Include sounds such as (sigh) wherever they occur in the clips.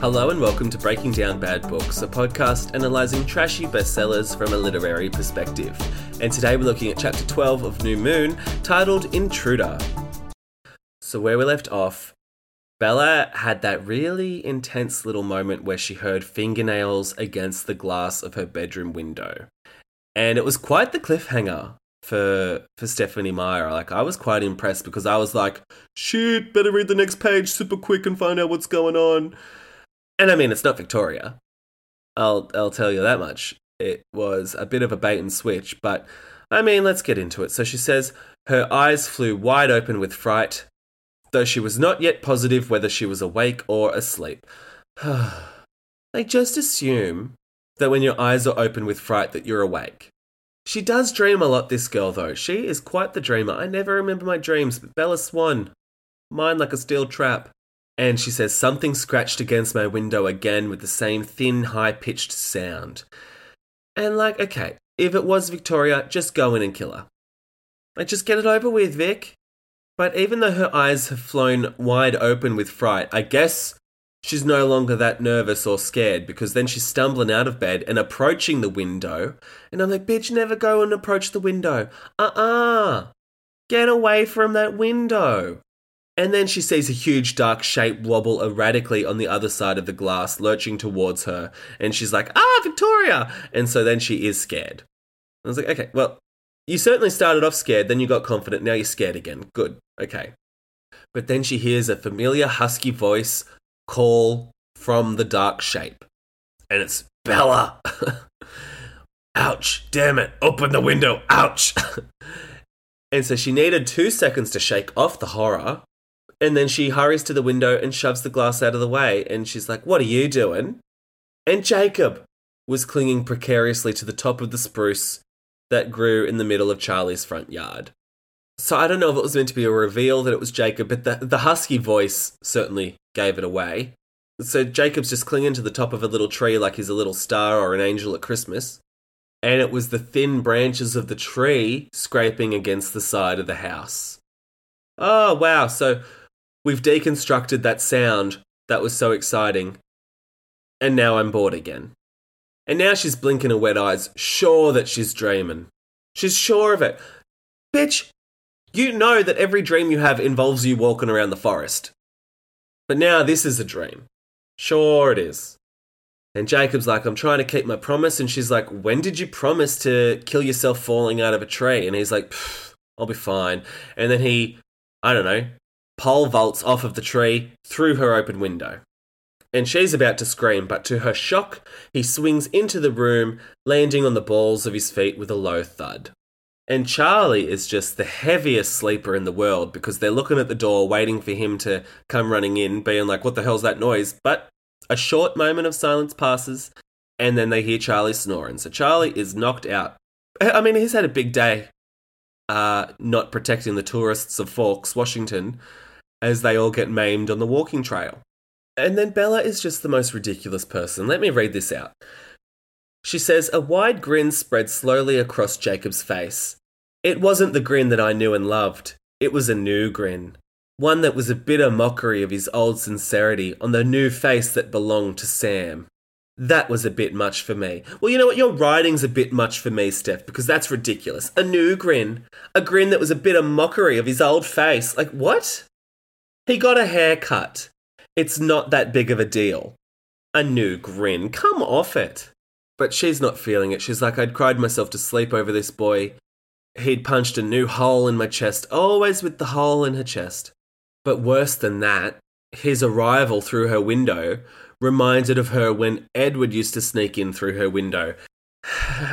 Hello and welcome to Breaking Down Bad Books, a podcast analysing trashy bestsellers from a literary perspective. And today we're looking at chapter 12 of New Moon, titled Intruder. So, where we left off, Bella had that really intense little moment where she heard fingernails against the glass of her bedroom window. And it was quite the cliffhanger for for Stephanie Meyer. Like I was quite impressed because I was like, shit, better read the next page super quick and find out what's going on. And I mean, it's not Victoria. I'll I'll tell you that much. It was a bit of a bait and switch, but I mean, let's get into it. So she says her eyes flew wide open with fright, though she was not yet positive whether she was awake or asleep. (sighs) like just assume that when your eyes are open with fright that you're awake. She does dream a lot, this girl, though. She is quite the dreamer. I never remember my dreams, but Bella Swan. Mine like a steel trap. And she says, Something scratched against my window again with the same thin, high pitched sound. And, like, okay, if it was Victoria, just go in and kill her. Like, just get it over with, Vic. But even though her eyes have flown wide open with fright, I guess she's no longer that nervous or scared because then she's stumbling out of bed and approaching the window. And I'm like, bitch, never go and approach the window. Uh uh-uh. uh. Get away from that window. And then she sees a huge dark shape wobble erratically on the other side of the glass, lurching towards her. And she's like, ah, Victoria! And so then she is scared. I was like, okay, well, you certainly started off scared, then you got confident, now you're scared again. Good, okay. But then she hears a familiar husky voice call from the dark shape. And it's Bella! (laughs) Ouch, damn it, open the window, ouch! (laughs) and so she needed two seconds to shake off the horror and then she hurries to the window and shoves the glass out of the way. And she's like, What are you doing? And Jacob was clinging precariously to the top of the spruce that grew in the middle of Charlie's front yard. So I don't know if it was meant to be a reveal that it was Jacob, but the, the husky voice certainly gave it away. So Jacob's just clinging to the top of a little tree like he's a little star or an angel at Christmas. And it was the thin branches of the tree scraping against the side of the house. Oh, wow. So We've deconstructed that sound that was so exciting. And now I'm bored again. And now she's blinking her wet eyes, sure that she's dreaming. She's sure of it. Bitch, you know that every dream you have involves you walking around the forest. But now this is a dream. Sure it is. And Jacob's like, I'm trying to keep my promise. And she's like, When did you promise to kill yourself falling out of a tree? And he's like, I'll be fine. And then he, I don't know, pole vaults off of the tree through her open window. And she's about to scream, but to her shock, he swings into the room, landing on the balls of his feet with a low thud. And Charlie is just the heaviest sleeper in the world because they're looking at the door, waiting for him to come running in, being like, What the hell's that noise? But a short moment of silence passes, and then they hear Charlie snoring. So Charlie is knocked out. I mean, he's had a big day uh, not protecting the tourists of Forks, Washington, as they all get maimed on the walking trail. And then Bella is just the most ridiculous person. Let me read this out. She says, A wide grin spread slowly across Jacob's face. It wasn't the grin that I knew and loved, it was a new grin. One that was a bitter mockery of his old sincerity on the new face that belonged to Sam. That was a bit much for me. Well, you know what? Your writing's a bit much for me, Steph, because that's ridiculous. A new grin. A grin that was a bit of mockery of his old face. Like, what? He got a haircut. It's not that big of a deal. A new grin. Come off it. But she's not feeling it. She's like, I'd cried myself to sleep over this boy. He'd punched a new hole in my chest, always with the hole in her chest. But worse than that, his arrival through her window reminded of her when Edward used to sneak in through her window. (sighs)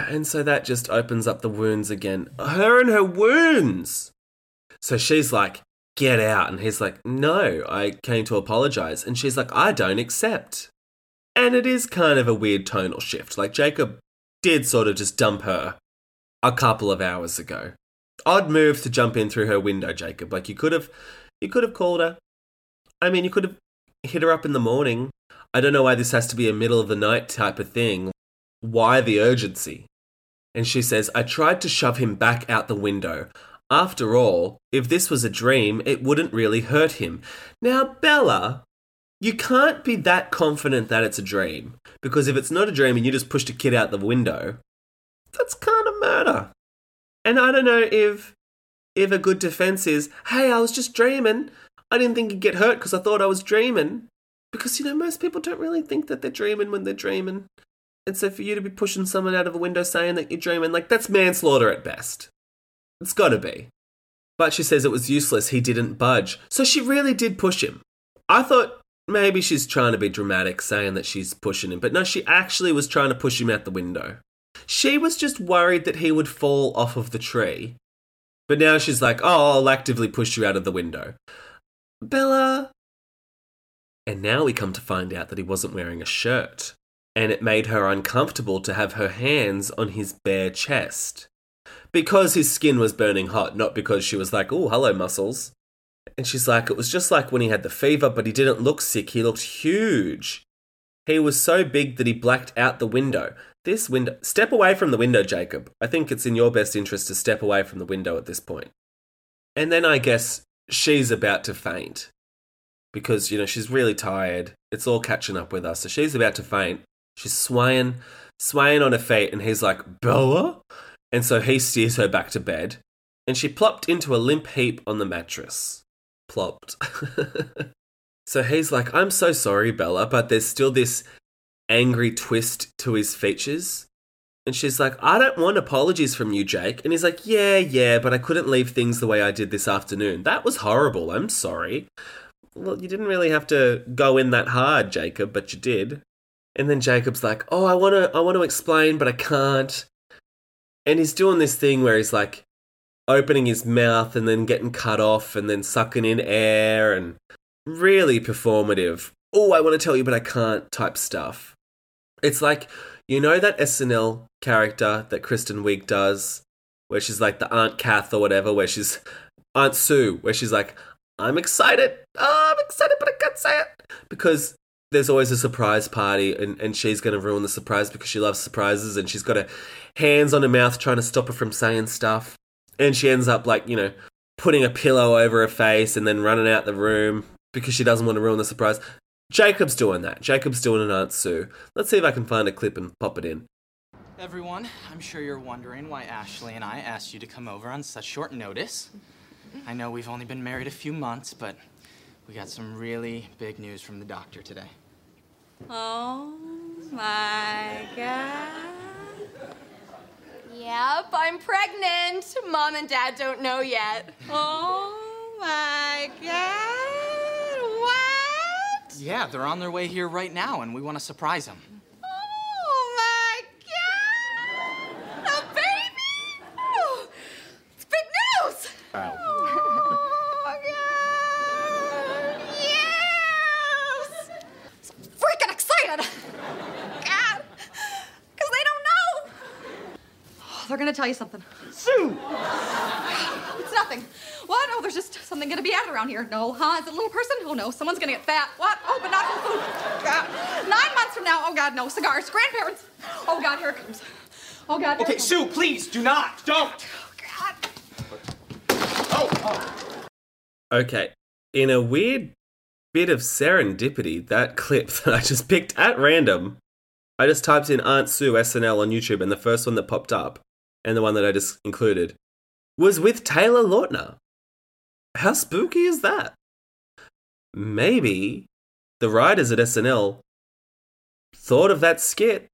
And so that just opens up the wounds again. Her and her wounds! So she's like, get out. And he's like, no, I came to apologize. And she's like, I don't accept. And it is kind of a weird tonal shift. Like Jacob did sort of just dump her a couple of hours ago. Odd move to jump in through her window, Jacob. Like you could have you could have called her. I mean, you could have hit her up in the morning. I don't know why this has to be a middle of the night type of thing. Why the urgency? And she says, I tried to shove him back out the window. After all, if this was a dream, it wouldn't really hurt him. Now, Bella, you can't be that confident that it's a dream. Because if it's not a dream and you just pushed a kid out the window, that's kind of murder. And I don't know if if a good defense is, hey, I was just dreaming. I didn't think he'd get hurt because I thought I was dreaming. Because, you know, most people don't really think that they're dreaming when they're dreaming. And so for you to be pushing someone out of a window saying that you're dreaming, like, that's manslaughter at best. It's gotta be. But she says it was useless, he didn't budge. So she really did push him. I thought maybe she's trying to be dramatic saying that she's pushing him, but no, she actually was trying to push him out the window. She was just worried that he would fall off of the tree. But now she's like, oh, I'll actively push you out of the window. Bella. And now we come to find out that he wasn't wearing a shirt. And it made her uncomfortable to have her hands on his bare chest. Because his skin was burning hot, not because she was like, oh, hello, muscles. And she's like, it was just like when he had the fever, but he didn't look sick. He looked huge. He was so big that he blacked out the window. This window. Step away from the window, Jacob. I think it's in your best interest to step away from the window at this point. And then I guess she's about to faint because, you know, she's really tired. It's all catching up with us. So she's about to faint. She's swaying, swaying on her feet, and he's like, Bella? And so he steers her back to bed, and she plopped into a limp heap on the mattress. Plopped. (laughs) so he's like, I'm so sorry, Bella, but there's still this angry twist to his features. And she's like, I don't want apologies from you, Jake. And he's like, Yeah, yeah, but I couldn't leave things the way I did this afternoon. That was horrible. I'm sorry. Well, you didn't really have to go in that hard, Jacob, but you did. And then Jacob's like, "Oh, I want to I want to explain, but I can't." And he's doing this thing where he's like opening his mouth and then getting cut off and then sucking in air and really performative. Oh, I want to tell you, but I can't type stuff. It's like, you know that SNL character that Kristen Wiig does, where she's like the Aunt Kath or whatever, where she's Aunt Sue, where she's like, I'm excited. Oh, I'm excited, but I can't say it. Because there's always a surprise party and, and she's going to ruin the surprise because she loves surprises and she's got her hands on her mouth trying to stop her from saying stuff. And she ends up like, you know, putting a pillow over her face and then running out the room because she doesn't want to ruin the surprise. Jacob's doing that. Jacob's doing an Aunt Sue. Let's see if I can find a clip and pop it in. Everyone, I'm sure you're wondering why Ashley and I asked you to come over on such short notice. I know we've only been married a few months, but we got some really big news from the doctor today. Oh my god. Yep, I'm pregnant. Mom and Dad don't know yet. Oh my god. What? Yeah, they're on their way here right now, and we want to surprise them. Oh my god. A baby? Oh, it's big news. Oh my god. Yes. Freaking excited. God. Because they don't know. Oh, they're going to tell you something. Sue! It's nothing. What? Oh, there's just something gonna be added around here. No, huh? Is it a little person? Oh no, someone's gonna get fat. What? Oh, but not from food. God. Nine months from now. Oh God, no cigars. Grandparents. Oh God, here it comes. Oh God. Okay. Sue, please do not. Don't. Oh, God. Oh, oh Okay. In a weird bit of serendipity, that clip (laughs) that I just picked at random I just typed in Aunt Sue SNL on YouTube, and the first one that popped up, and the one that I just included, was with Taylor Lautner. How spooky is that? Maybe the writers at SNL thought of that skit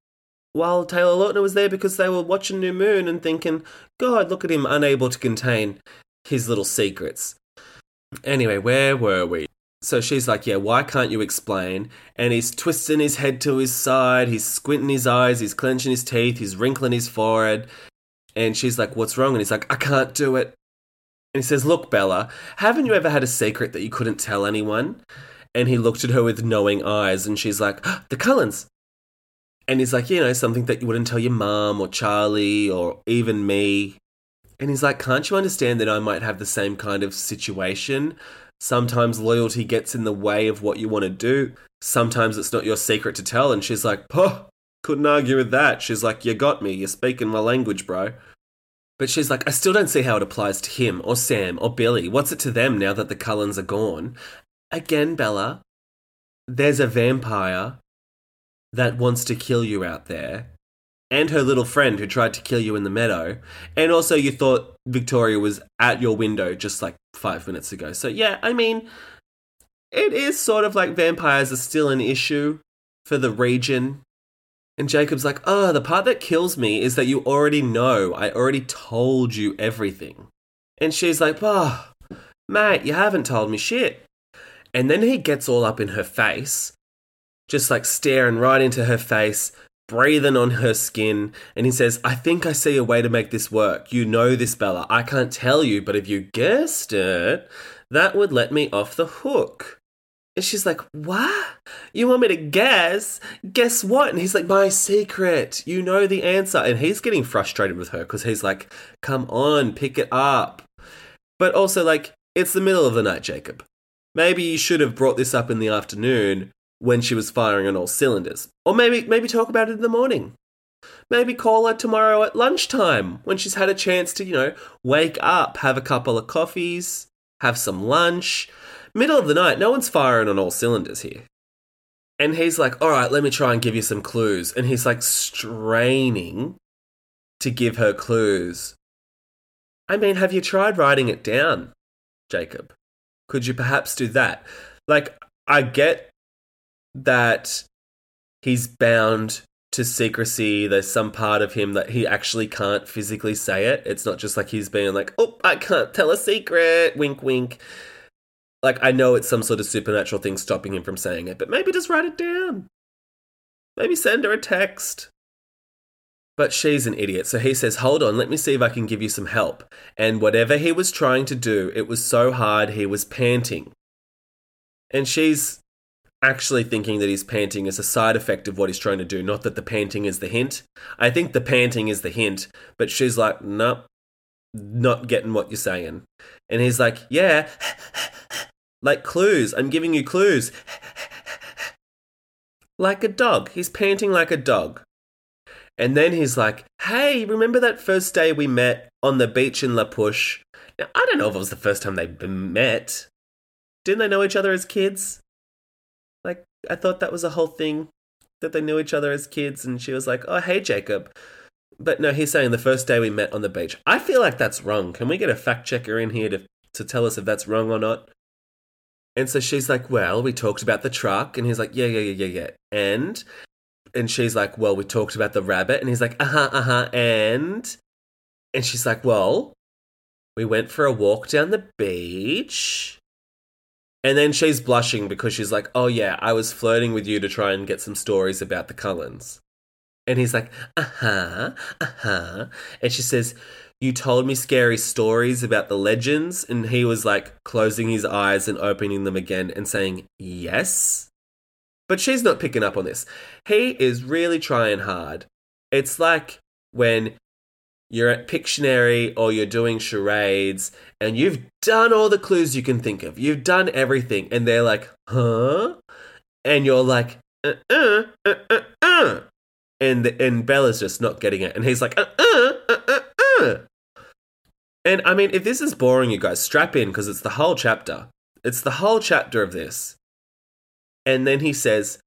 while Taylor Lautner was there because they were watching New Moon and thinking, God, look at him unable to contain his little secrets. Anyway, where were we? So she's like, Yeah, why can't you explain? And he's twisting his head to his side, he's squinting his eyes, he's clenching his teeth, he's wrinkling his forehead. And she's like, What's wrong? And he's like, I can't do it. And he says, Look, Bella, haven't you ever had a secret that you couldn't tell anyone? And he looked at her with knowing eyes, and she's like, ah, The Cullens. And he's like, You know, something that you wouldn't tell your mum or Charlie or even me. And he's like, Can't you understand that I might have the same kind of situation? Sometimes loyalty gets in the way of what you want to do. Sometimes it's not your secret to tell. And she's like, Oh, couldn't argue with that. She's like, You got me. You're speaking my language, bro. But she's like, I still don't see how it applies to him or Sam or Billy. What's it to them now that the Cullens are gone? Again, Bella, there's a vampire that wants to kill you out there and her little friend who tried to kill you in the meadow. And also, you thought Victoria was at your window just like five minutes ago. So, yeah, I mean, it is sort of like vampires are still an issue for the region. And Jacob's like, oh, the part that kills me is that you already know. I already told you everything. And she's like, oh, mate, you haven't told me shit. And then he gets all up in her face, just like staring right into her face, breathing on her skin, and he says, I think I see a way to make this work. You know this, Bella. I can't tell you, but if you guessed it, that would let me off the hook. And she's like, What? You want me to guess? Guess what? And he's like, My secret. You know the answer. And he's getting frustrated with her because he's like, Come on, pick it up. But also, like, it's the middle of the night, Jacob. Maybe you should have brought this up in the afternoon when she was firing on all cylinders. Or maybe maybe talk about it in the morning. Maybe call her tomorrow at lunchtime when she's had a chance to, you know, wake up, have a couple of coffees, have some lunch. Middle of the night, no one's firing on all cylinders here. And he's like, all right, let me try and give you some clues. And he's like straining to give her clues. I mean, have you tried writing it down, Jacob? Could you perhaps do that? Like, I get that he's bound to secrecy. There's some part of him that he actually can't physically say it. It's not just like he's being like, oh, I can't tell a secret, wink, wink. Like, I know it's some sort of supernatural thing stopping him from saying it, but maybe just write it down. Maybe send her a text. But she's an idiot, so he says, Hold on, let me see if I can give you some help. And whatever he was trying to do, it was so hard he was panting. And she's actually thinking that he's panting as a side effect of what he's trying to do, not that the panting is the hint. I think the panting is the hint, but she's like, Nope, not getting what you're saying. And he's like, Yeah, (laughs) like clues. I'm giving you clues. like a dog. He's panting like a dog. And then he's like, Hey, remember that first day we met on the beach in La Push? Now, I don't know if it was the first time they met. Didn't they know each other as kids? Like, I thought that was a whole thing that they knew each other as kids. And she was like, Oh, hey, Jacob. But no, he's saying the first day we met on the beach. I feel like that's wrong. Can we get a fact checker in here to, to tell us if that's wrong or not? And so she's like, Well, we talked about the truck. And he's like, Yeah, yeah, yeah, yeah, yeah. And and she's like, Well, we talked about the rabbit. And he's like, Uh huh, uh huh. And and she's like, Well, we went for a walk down the beach. And then she's blushing because she's like, Oh, yeah, I was flirting with you to try and get some stories about the Cullens. And he's like, Uh huh, uh huh. And she says, You told me scary stories about the legends. And he was like closing his eyes and opening them again and saying, Yes. But she's not picking up on this. He is really trying hard. It's like when you're at Pictionary or you're doing charades and you've done all the clues you can think of. You've done everything. And they're like, huh? And you're like, uh uh, uh uh uh. And, and Bella's just not getting it. And he's like, uh uh, uh uh uh. And I mean, if this is boring, you guys, strap in because it's the whole chapter. It's the whole chapter of this. And then he says,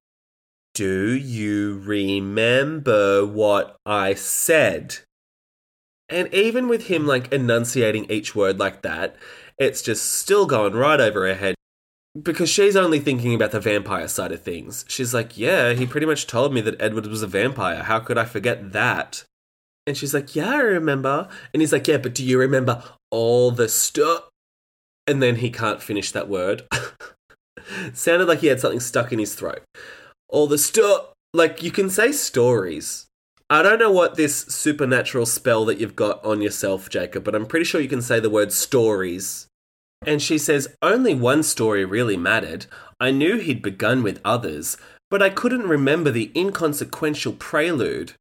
Do you remember what I said? And even with him like enunciating each word like that, it's just still going right over her head because she's only thinking about the vampire side of things. She's like, Yeah, he pretty much told me that Edward was a vampire. How could I forget that? And she's like, Yeah, I remember. And he's like, Yeah, but do you remember all the stuff? And then he can't finish that word. (laughs) Sounded like he had something stuck in his throat. All the stuff. Like, you can say stories. I don't know what this supernatural spell that you've got on yourself, Jacob, but I'm pretty sure you can say the word stories. And she says, Only one story really mattered. I knew he'd begun with others, but I couldn't remember the inconsequential prelude.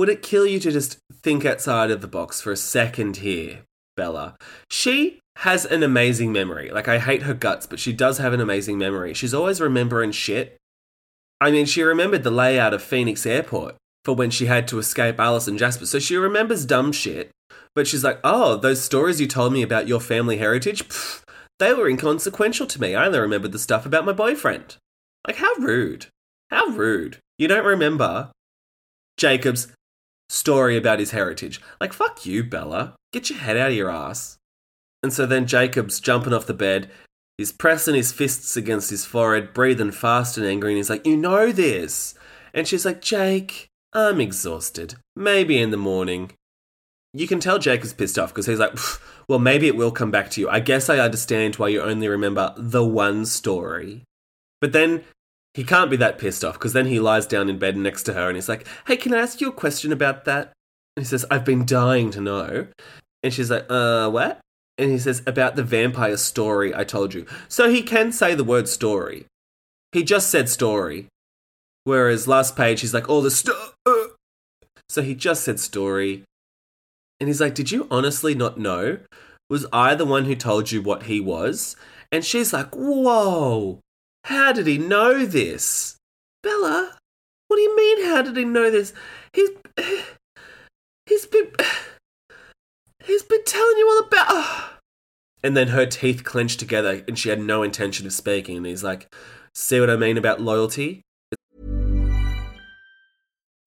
Would it kill you to just think outside of the box for a second here, Bella? She has an amazing memory. Like, I hate her guts, but she does have an amazing memory. She's always remembering shit. I mean, she remembered the layout of Phoenix Airport for when she had to escape Alice and Jasper. So she remembers dumb shit, but she's like, oh, those stories you told me about your family heritage, pff, they were inconsequential to me. I only remembered the stuff about my boyfriend. Like, how rude. How rude. You don't remember Jacob's story about his heritage. Like, fuck you, Bella. Get your head out of your ass. And so then Jacob's jumping off the bed. He's pressing his fists against his forehead, breathing fast and angry, and he's like, You know this. And she's like, Jake, I'm exhausted. Maybe in the morning. You can tell Jacob's pissed off because he's like, Well, maybe it will come back to you. I guess I understand why you only remember the one story. But then he can't be that pissed off because then he lies down in bed next to her and he's like, Hey, can I ask you a question about that? And he says, I've been dying to know. And she's like, Uh, what? and he says, About the vampire story I told you. So he can say the word story. He just said story. Whereas last page, he's like, All the stuff. So he just said story. And he's like, Did you honestly not know? Was I the one who told you what he was? And she's like, Whoa, how did he know this? Bella, what do you mean, how did he know this? He's. He's been. He's been telling you all about. (sighs) And then her teeth clenched together and she had no intention of speaking. And he's like, See what I mean about loyalty?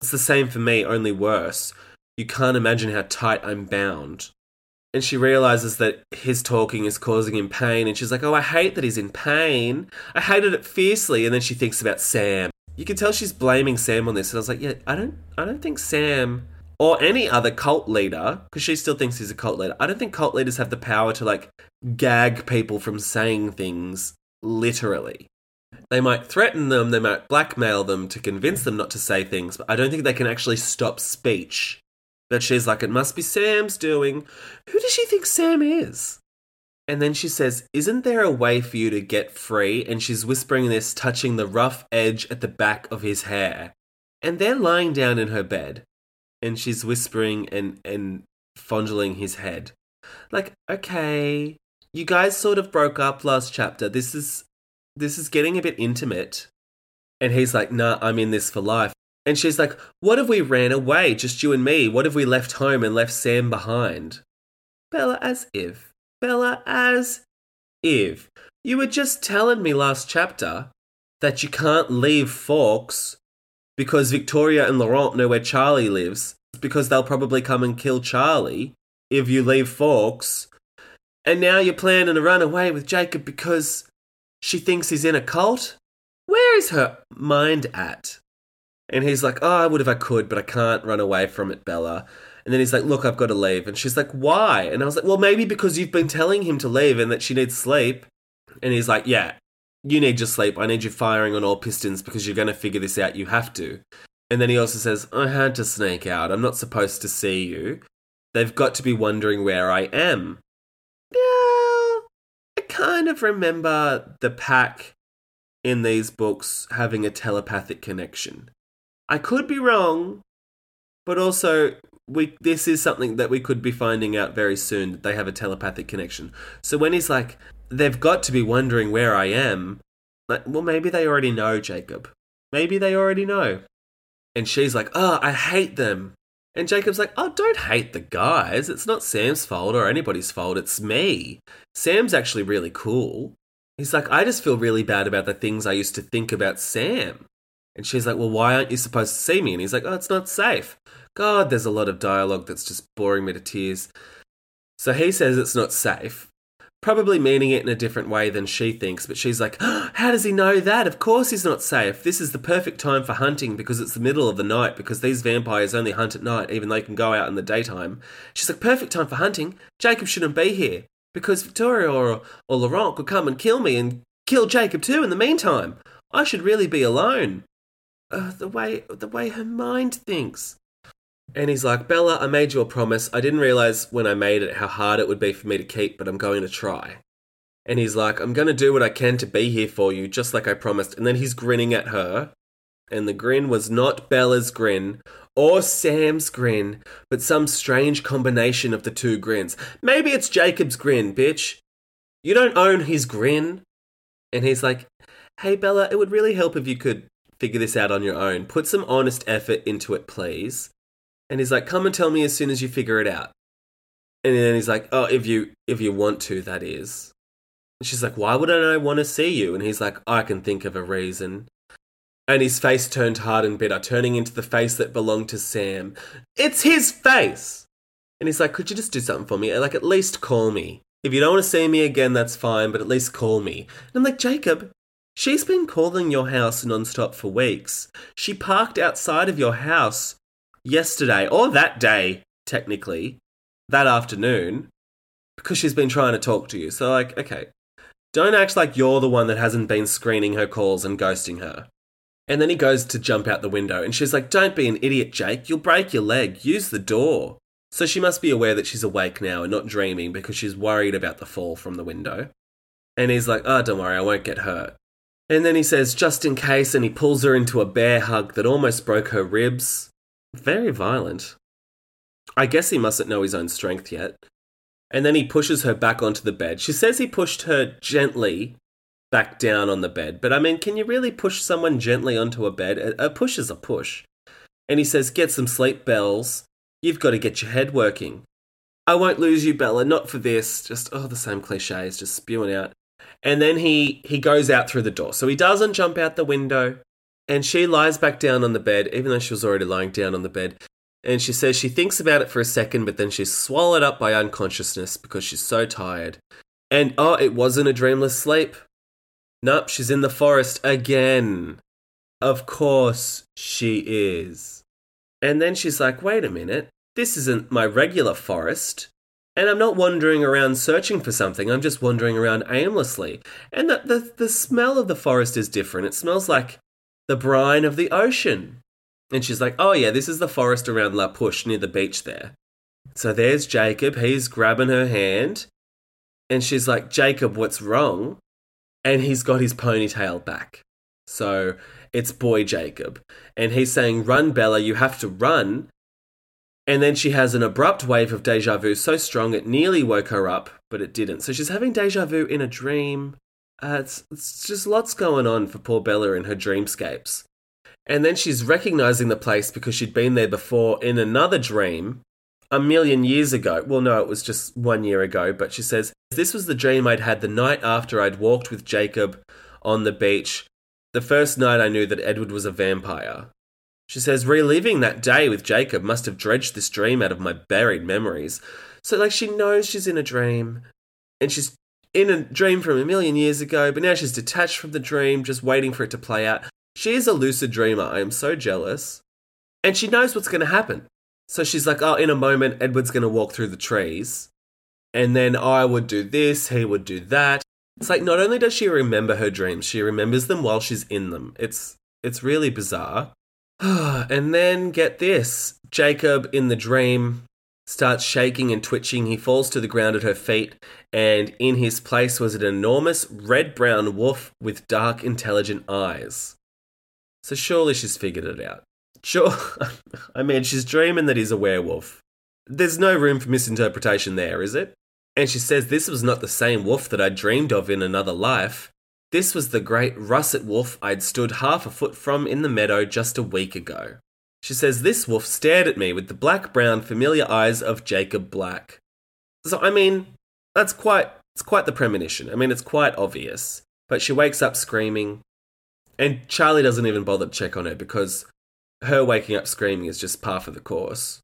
It's the same for me, only worse. You can't imagine how tight I'm bound. And she realizes that his talking is causing him pain, and she's like, Oh, I hate that he's in pain. I hated it fiercely. And then she thinks about Sam. You can tell she's blaming Sam on this. And I was like, Yeah, I don't I don't think Sam or any other cult leader, because she still thinks he's a cult leader, I don't think cult leaders have the power to like gag people from saying things literally. They might threaten them, they might blackmail them to convince them not to say things, but I don't think they can actually stop speech. But she's like, it must be Sam's doing. Who does she think Sam is? And then she says, Isn't there a way for you to get free? And she's whispering this, touching the rough edge at the back of his hair. And they're lying down in her bed. And she's whispering and, and fondling his head. Like, okay, you guys sort of broke up last chapter. This is this is getting a bit intimate. And he's like, nah, I'm in this for life. And she's like, what if we ran away, just you and me? What if we left home and left Sam behind? Bella, as if. Bella, as if. You were just telling me last chapter that you can't leave Forks because Victoria and Laurent know where Charlie lives, because they'll probably come and kill Charlie if you leave Forks. And now you're planning to run away with Jacob because she thinks he's in a cult? Where is her mind at? And he's like, Oh, I would if I could, but I can't run away from it, Bella. And then he's like, Look, I've got to leave. And she's like, Why? And I was like, Well, maybe because you've been telling him to leave and that she needs sleep. And he's like, Yeah, you need your sleep. I need you firing on all pistons because you're going to figure this out. You have to. And then he also says, I had to sneak out. I'm not supposed to see you. They've got to be wondering where I am. Kind of remember the pack in these books having a telepathic connection. I could be wrong, but also we this is something that we could be finding out very soon that they have a telepathic connection. So when he's like, they've got to be wondering where I am, like, well, maybe they already know, Jacob. Maybe they already know. And she's like, oh, I hate them. And Jacob's like, oh, don't hate the guys. It's not Sam's fault or anybody's fault. It's me. Sam's actually really cool. He's like, I just feel really bad about the things I used to think about Sam. And she's like, well, why aren't you supposed to see me? And he's like, oh, it's not safe. God, there's a lot of dialogue that's just boring me to tears. So he says it's not safe probably meaning it in a different way than she thinks, but she's like, oh, How does he know that? Of course he's not safe. This is the perfect time for hunting because it's the middle of the night, because these vampires only hunt at night, even though they can go out in the daytime. She's like, Perfect time for hunting. Jacob shouldn't be here because Victoria or, or Laurent could come and kill me and kill Jacob too in the meantime. I should really be alone. Uh, the way the way her mind thinks. And he's like, Bella, I made you a promise. I didn't realize when I made it how hard it would be for me to keep, but I'm going to try. And he's like, I'm going to do what I can to be here for you, just like I promised. And then he's grinning at her. And the grin was not Bella's grin or Sam's grin, but some strange combination of the two grins. Maybe it's Jacob's grin, bitch. You don't own his grin. And he's like, Hey, Bella, it would really help if you could figure this out on your own. Put some honest effort into it, please. And he's like, "Come and tell me as soon as you figure it out." And then he's like, "Oh, if you if you want to, that is." And she's like, "Why wouldn't I want to see you?" And he's like, "I can think of a reason." And his face turned hard and bitter, turning into the face that belonged to Sam. It's his face. And he's like, "Could you just do something for me? Like at least call me. If you don't want to see me again, that's fine, but at least call me." And I'm like, "Jacob, She's been calling your house nonstop for weeks. She parked outside of your house yesterday or that day, technically, that afternoon, because she's been trying to talk to you. So, like, okay, don't act like you're the one that hasn't been screening her calls and ghosting her. And then he goes to jump out the window, and she's like, Don't be an idiot, Jake. You'll break your leg. Use the door. So she must be aware that she's awake now and not dreaming because she's worried about the fall from the window. And he's like, Oh, don't worry, I won't get hurt. And then he says, Just in case, and he pulls her into a bear hug that almost broke her ribs. Very violent. I guess he mustn't know his own strength yet. And then he pushes her back onto the bed. She says he pushed her gently back down on the bed. But I mean, can you really push someone gently onto a bed? A push is a push. And he says, Get some sleep, Bells. You've got to get your head working. I won't lose you, Bella, not for this. Just, oh, the same cliches, just spewing out. And then he, he goes out through the door. So he doesn't jump out the window. And she lies back down on the bed, even though she was already lying down on the bed. And she says she thinks about it for a second, but then she's swallowed up by unconsciousness because she's so tired. And oh, it wasn't a dreamless sleep. Nope, she's in the forest again. Of course she is. And then she's like, wait a minute, this isn't my regular forest. And I'm not wandering around searching for something, I'm just wandering around aimlessly. And the, the, the smell of the forest is different. It smells like the brine of the ocean. And she's like, oh yeah, this is the forest around La Push near the beach there. So there's Jacob, he's grabbing her hand. And she's like, Jacob, what's wrong? And he's got his ponytail back. So it's boy Jacob. And he's saying, Run, Bella, you have to run. And then she has an abrupt wave of deja vu so strong it nearly woke her up, but it didn't. So she's having deja vu in a dream. Uh, it's, it's just lots going on for poor Bella in her dreamscapes. And then she's recognizing the place because she'd been there before in another dream a million years ago. Well, no, it was just one year ago, but she says, This was the dream I'd had the night after I'd walked with Jacob on the beach, the first night I knew that Edward was a vampire. She says, reliving that day with Jacob must have dredged this dream out of my buried memories. So, like, she knows she's in a dream, and she's in a dream from a million years ago, but now she's detached from the dream, just waiting for it to play out. She is a lucid dreamer. I am so jealous. And she knows what's going to happen. So she's like, oh, in a moment, Edward's going to walk through the trees. And then I would do this, he would do that. It's like not only does she remember her dreams, she remembers them while she's in them. It's it's really bizarre. (sighs) and then get this Jacob in the dream starts shaking and twitching. He falls to the ground at her feet, and in his place was an enormous red brown wolf with dark, intelligent eyes. So surely she's figured it out. Sure, (laughs) I mean, she's dreaming that he's a werewolf. There's no room for misinterpretation there, is it? And she says this was not the same wolf that I'd dreamed of in another life. This was the great russet wolf I'd stood half a foot from in the meadow just a week ago. She says this wolf stared at me with the black brown familiar eyes of Jacob Black. So I mean, that's quite it's quite the premonition. I mean, it's quite obvious. But she wakes up screaming, and Charlie doesn't even bother to check on her because her waking up screaming is just par for the course.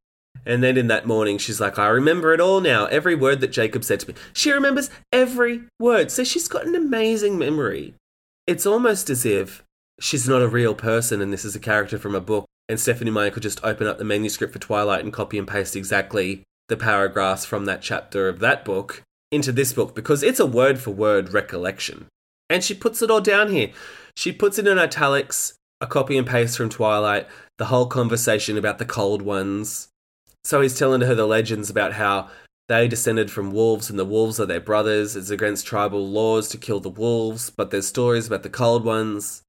And then in that morning, she's like, I remember it all now. Every word that Jacob said to me. She remembers every word. So she's got an amazing memory. It's almost as if she's not a real person and this is a character from a book. And Stephanie Meyer could just open up the manuscript for Twilight and copy and paste exactly the paragraphs from that chapter of that book into this book because it's a word for word recollection. And she puts it all down here. She puts it in italics, a copy and paste from Twilight, the whole conversation about the cold ones, so he's telling her the legends about how they descended from wolves and the wolves are their brothers. It's against tribal laws to kill the wolves, but there's stories about the cold ones.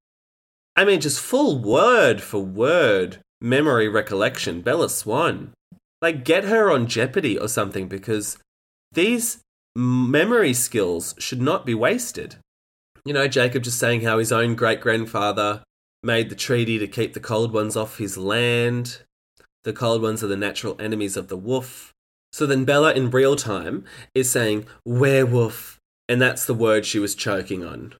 I mean, just full word for word memory recollection. Bella Swan. Like, get her on Jeopardy or something because these memory skills should not be wasted. You know, Jacob just saying how his own great grandfather made the treaty to keep the cold ones off his land. The cold ones are the natural enemies of the wolf. So then Bella in real time is saying werewolf, and that's the word she was choking on.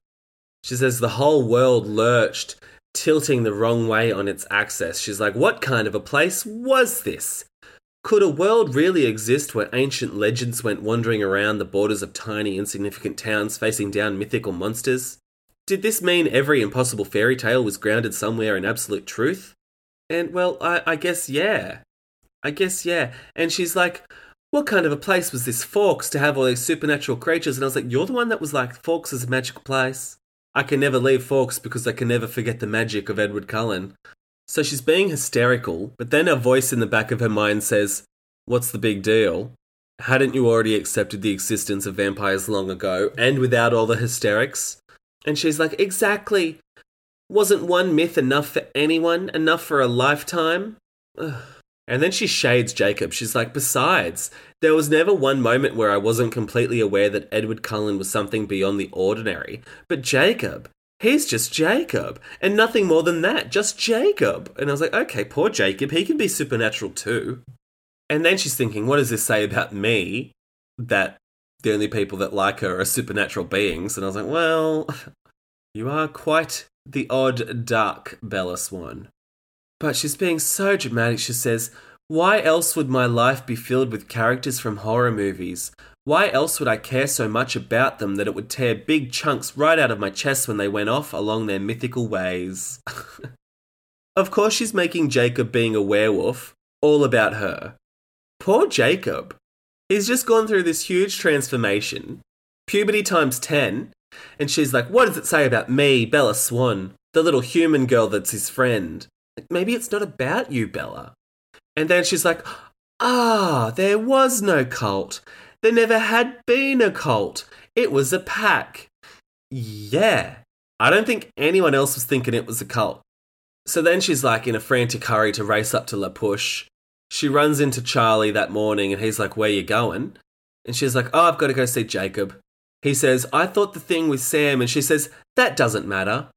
She says the whole world lurched, tilting the wrong way on its axis. She's like, what kind of a place was this? Could a world really exist where ancient legends went wandering around the borders of tiny, insignificant towns facing down mythical monsters? Did this mean every impossible fairy tale was grounded somewhere in absolute truth? And well, I, I guess yeah. I guess yeah. And she's like, what kind of a place was this Forks to have all these supernatural creatures? And I was like, you're the one that was like, Forks is a magical place. I can never leave Forks because I can never forget the magic of Edward Cullen. So she's being hysterical, but then a voice in the back of her mind says, What's the big deal? Hadn't you already accepted the existence of vampires long ago and without all the hysterics? And she's like, Exactly. Wasn't one myth enough for anyone? Enough for a lifetime? Ugh. And then she shades Jacob. She's like, besides, there was never one moment where I wasn't completely aware that Edward Cullen was something beyond the ordinary. But Jacob, he's just Jacob. And nothing more than that, just Jacob. And I was like, okay, poor Jacob, he can be supernatural too. And then she's thinking, what does this say about me? That the only people that like her are supernatural beings. And I was like, well, (laughs) you are quite the odd duck, Bella Swan. But she's being so dramatic, she says, Why else would my life be filled with characters from horror movies? Why else would I care so much about them that it would tear big chunks right out of my chest when they went off along their mythical ways? (laughs) of course, she's making Jacob being a werewolf all about her. Poor Jacob. He's just gone through this huge transformation, puberty times 10, and she's like, What does it say about me, Bella Swan, the little human girl that's his friend? Maybe it's not about you, Bella. And then she's like, Ah, there was no cult. There never had been a cult. It was a pack. Yeah. I don't think anyone else was thinking it was a cult. So then she's like in a frantic hurry to race up to La Push. She runs into Charlie that morning and he's like, Where you going? And she's like, Oh, I've got to go see Jacob. He says, I thought the thing with Sam. And she says, That doesn't matter.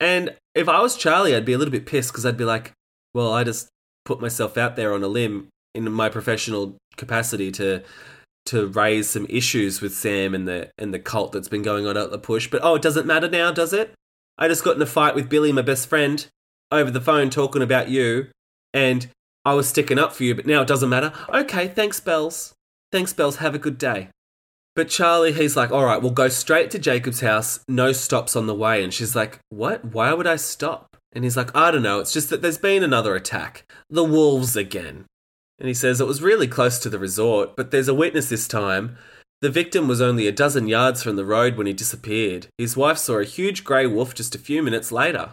And if I was Charlie, I'd be a little bit pissed because I'd be like, Well, I just put myself out there on a limb in my professional capacity to to raise some issues with Sam and the and the cult that's been going on at the push. But oh, it doesn't matter now, does it? I just got in a fight with Billy, my best friend, over the phone talking about you, and I was sticking up for you, but now it doesn't matter. Okay, thanks, Bells. Thanks, Bells. Have a good day. But Charlie, he's like, all right, we'll go straight to Jacob's house. No stops on the way. And she's like, what? Why would I stop? And he's like, I don't know. It's just that there's been another attack. The wolves again. And he says it was really close to the resort, but there's a witness this time. The victim was only a dozen yards from the road when he disappeared. His wife saw a huge grey wolf just a few minutes later.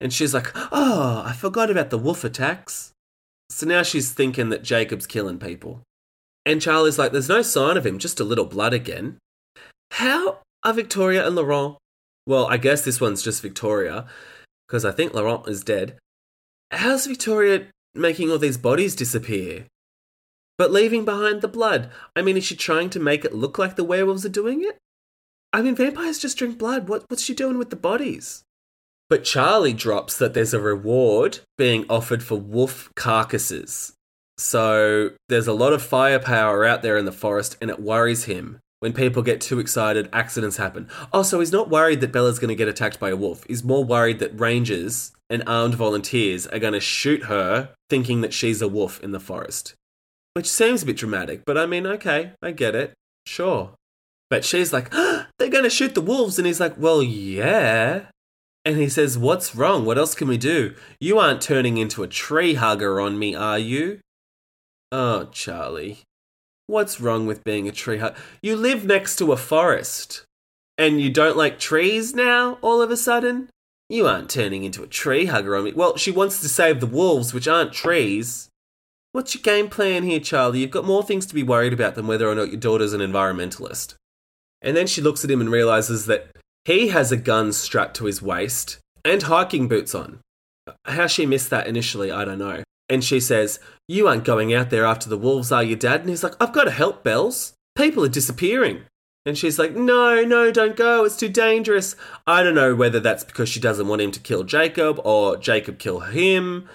And she's like, Oh, I forgot about the wolf attacks. So now she's thinking that Jacob's killing people. And Charlie's like, There's no sign of him, just a little blood again. How are Victoria and Laurent? Well, I guess this one's just Victoria, because I think Laurent is dead. How's Victoria making all these bodies disappear? But leaving behind the blood. I mean, is she trying to make it look like the werewolves are doing it? I mean, vampires just drink blood. What, what's she doing with the bodies? But Charlie drops that there's a reward being offered for wolf carcasses. So there's a lot of firepower out there in the forest, and it worries him. When people get too excited, accidents happen. Oh, so he's not worried that Bella's going to get attacked by a wolf. He's more worried that rangers and armed volunteers are going to shoot her, thinking that she's a wolf in the forest. Which seems a bit dramatic, but I mean, okay, I get it. Sure. But she's like, "Ah, they're going to shoot the wolves. And he's like, well, yeah. And he says, what's wrong? What else can we do? You aren't turning into a tree hugger on me, are you? Oh, Charlie. What's wrong with being a tree hugger? You live next to a forest. And you don't like trees now, all of a sudden? You aren't turning into a tree hugger on me. Well, she wants to save the wolves, which aren't trees. What's your game plan here, Charlie? You've got more things to be worried about than whether or not your daughter's an environmentalist. And then she looks at him and realizes that he has a gun strapped to his waist and hiking boots on. How she missed that initially, I don't know. And she says, You aren't going out there after the wolves, are you, Dad? And he's like, I've got to help, Bells. People are disappearing. And she's like, No, no, don't go. It's too dangerous. I don't know whether that's because she doesn't want him to kill Jacob or Jacob kill him.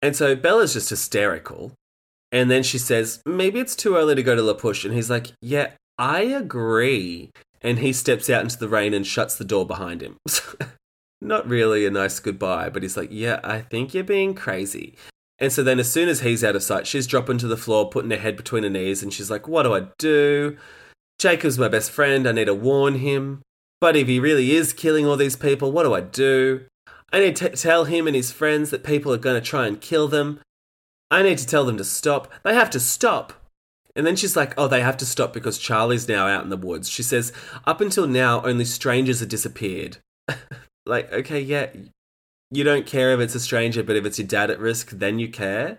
And so Bella's just hysterical. And then she says, Maybe it's too early to go to La Push. And he's like, Yeah, I agree. And he steps out into the rain and shuts the door behind him. (laughs) Not really a nice goodbye, but he's like, Yeah, I think you're being crazy. And so then, as soon as he's out of sight, she's dropping to the floor, putting her head between her knees, and she's like, What do I do? Jacob's my best friend. I need to warn him. But if he really is killing all these people, what do I do? I need to tell him and his friends that people are going to try and kill them. I need to tell them to stop. They have to stop. And then she's like, oh, they have to stop because Charlie's now out in the woods. She says, up until now, only strangers have disappeared. (laughs) like, okay, yeah, you don't care if it's a stranger, but if it's your dad at risk, then you care.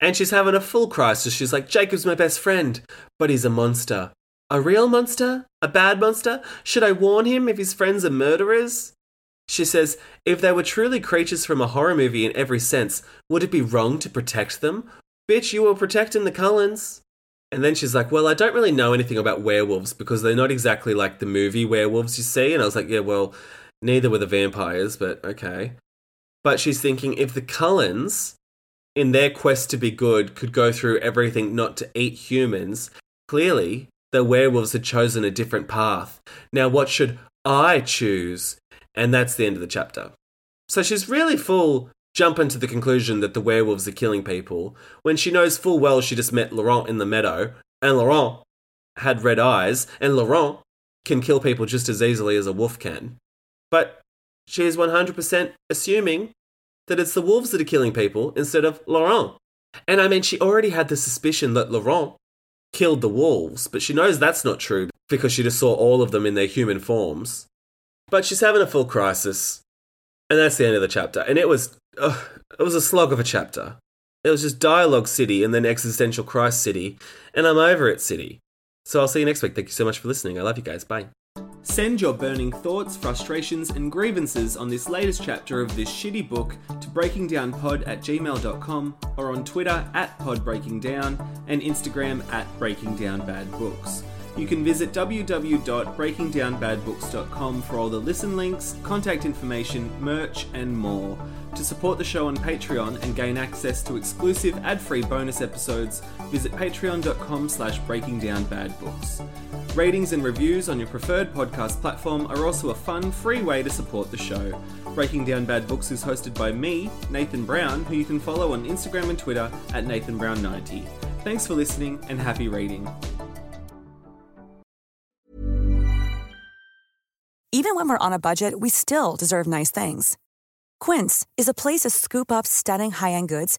And she's having a full crisis. She's like, Jacob's my best friend, but he's a monster. A real monster? A bad monster? Should I warn him if his friends are murderers? She says, if they were truly creatures from a horror movie in every sense, would it be wrong to protect them? Bitch, you were protecting the Cullens. And then she's like, Well, I don't really know anything about werewolves because they're not exactly like the movie werewolves you see. And I was like, Yeah, well, neither were the vampires, but okay. But she's thinking if the Cullens, in their quest to be good, could go through everything not to eat humans, clearly the werewolves had chosen a different path. Now, what should I choose? And that's the end of the chapter. So she's really full jumping to the conclusion that the werewolves are killing people when she knows full well she just met Laurent in the meadow, and Laurent had red eyes, and Laurent can kill people just as easily as a wolf can. But she is 100% assuming that it's the wolves that are killing people instead of Laurent. And I mean, she already had the suspicion that Laurent killed the wolves, but she knows that's not true because she just saw all of them in their human forms. But she's having a full crisis, and that's the end of the chapter. And it was, it was a slog of a chapter. It was just dialogue city and then existential crisis city, and I'm over it city. So I'll see you next week. Thank you so much for listening. I love you guys. Bye. Send your burning thoughts, frustrations, and grievances on this latest chapter of this shitty book to breakingdownpod at gmail.com or on Twitter at podbreakingdown and Instagram at breakingdownbadbooks. You can visit www.breakingdownbadbooks.com for all the listen links, contact information, merch, and more. To support the show on Patreon and gain access to exclusive ad-free bonus episodes, visit patreon.com slash breakingdownbadbooks. Ratings and reviews on your preferred podcast platform are also a fun, free way to support the show. Breaking Down Bad Books is hosted by me, Nathan Brown, who you can follow on Instagram and Twitter at NathanBrown90. Thanks for listening and happy reading. Even when we're on a budget, we still deserve nice things. Quince is a place to scoop up stunning high-end goods